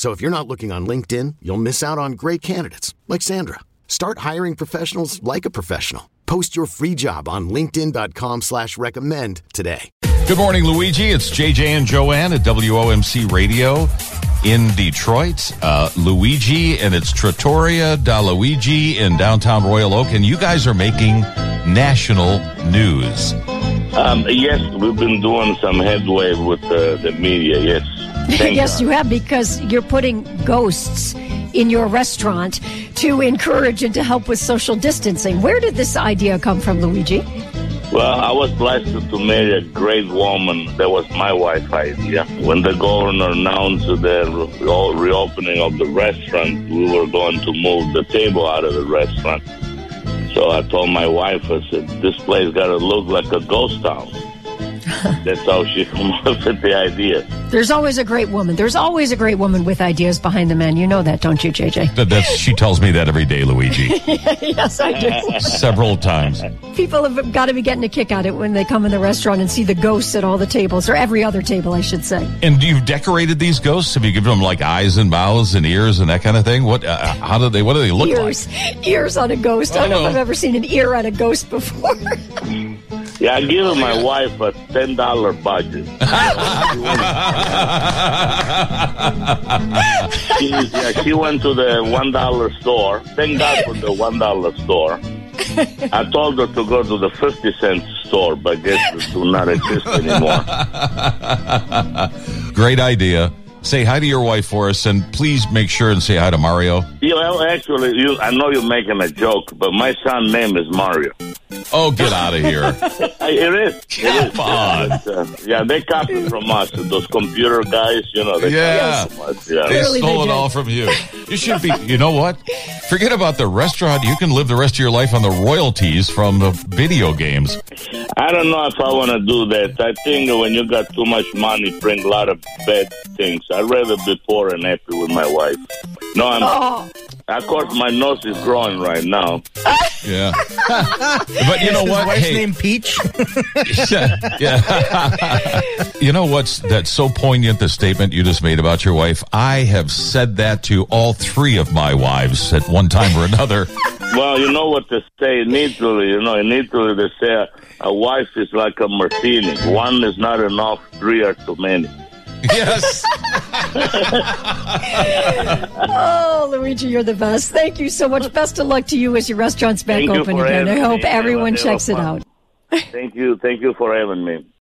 So if you're not looking on LinkedIn, you'll miss out on great candidates like Sandra. Start hiring professionals like a professional. Post your free job on LinkedIn.com slash recommend today. Good morning, Luigi. It's JJ and Joanne at WOMC Radio in Detroit. Uh, Luigi and it's Trattoria da Luigi in downtown Royal Oak, and you guys are making national news. Um, yes, we've been doing some headway with the, the media, yes. Yes, you have because you're putting ghosts in your restaurant to encourage and to help with social distancing. Where did this idea come from, Luigi? Well, I was blessed to marry a great woman. That was my wife idea. When the governor announced the re- reopening of the restaurant, we were going to move the table out of the restaurant. So I told my wife, I said, this place got to look like a ghost town. That's how she came up with the idea. There's always a great woman. There's always a great woman with ideas behind the man. You know that, don't you, JJ? That, that's, she tells me that every day, Luigi, yes, I do. several times. People have got to be getting a kick out of it when they come in the restaurant and see the ghosts at all the tables, or every other table, I should say. And you've decorated these ghosts? Have you given them like eyes and mouths and ears and that kind of thing? What? Uh, how do they? What do they look Ears, like? ears on a ghost. I don't know if I've ever seen an ear on a ghost before. Yeah, I give my wife a ten dollar budget. she, yeah, she went to the one dollar store. Thank God for the one dollar store. I told her to go to the fifty cent store, but guess it do not exist anymore. Great idea. Say hi to your wife for us, and please make sure and say hi to Mario. You know, actually, you, I know you're making a joke, but my son's name is Mario. Oh, get out of here! It is. It is. Come on. Yeah, uh, yeah, they copied from us. Those computer guys, you know. They Yeah. copied from us. Yeah. They Clearly they stole it all from you. You should be. You know what? Forget about the restaurant. You can live the rest of your life on the royalties from the video games. I don't know if I want to do that. I think when you got too much money, bring a lot of bad things. I'd rather be poor and happy with my wife. No, I'm. Oh, Of course, my nose is growing right now. Yeah. but you know what? Wife's Hey, name Peach. yeah. you know what's that's so poignant? The statement you just made about your wife. I have said that to all three of my wives at one time or another. Well, you know what they say in Italy. You know, in Italy they say a, a wife is like a martini. One is not enough. Three are too many. yes. oh, Luigi, you're the best. Thank you so much. Best of luck to you as your restaurant's back Thank open for again. I hope everyone checks it out. Thank you. Thank you for having me.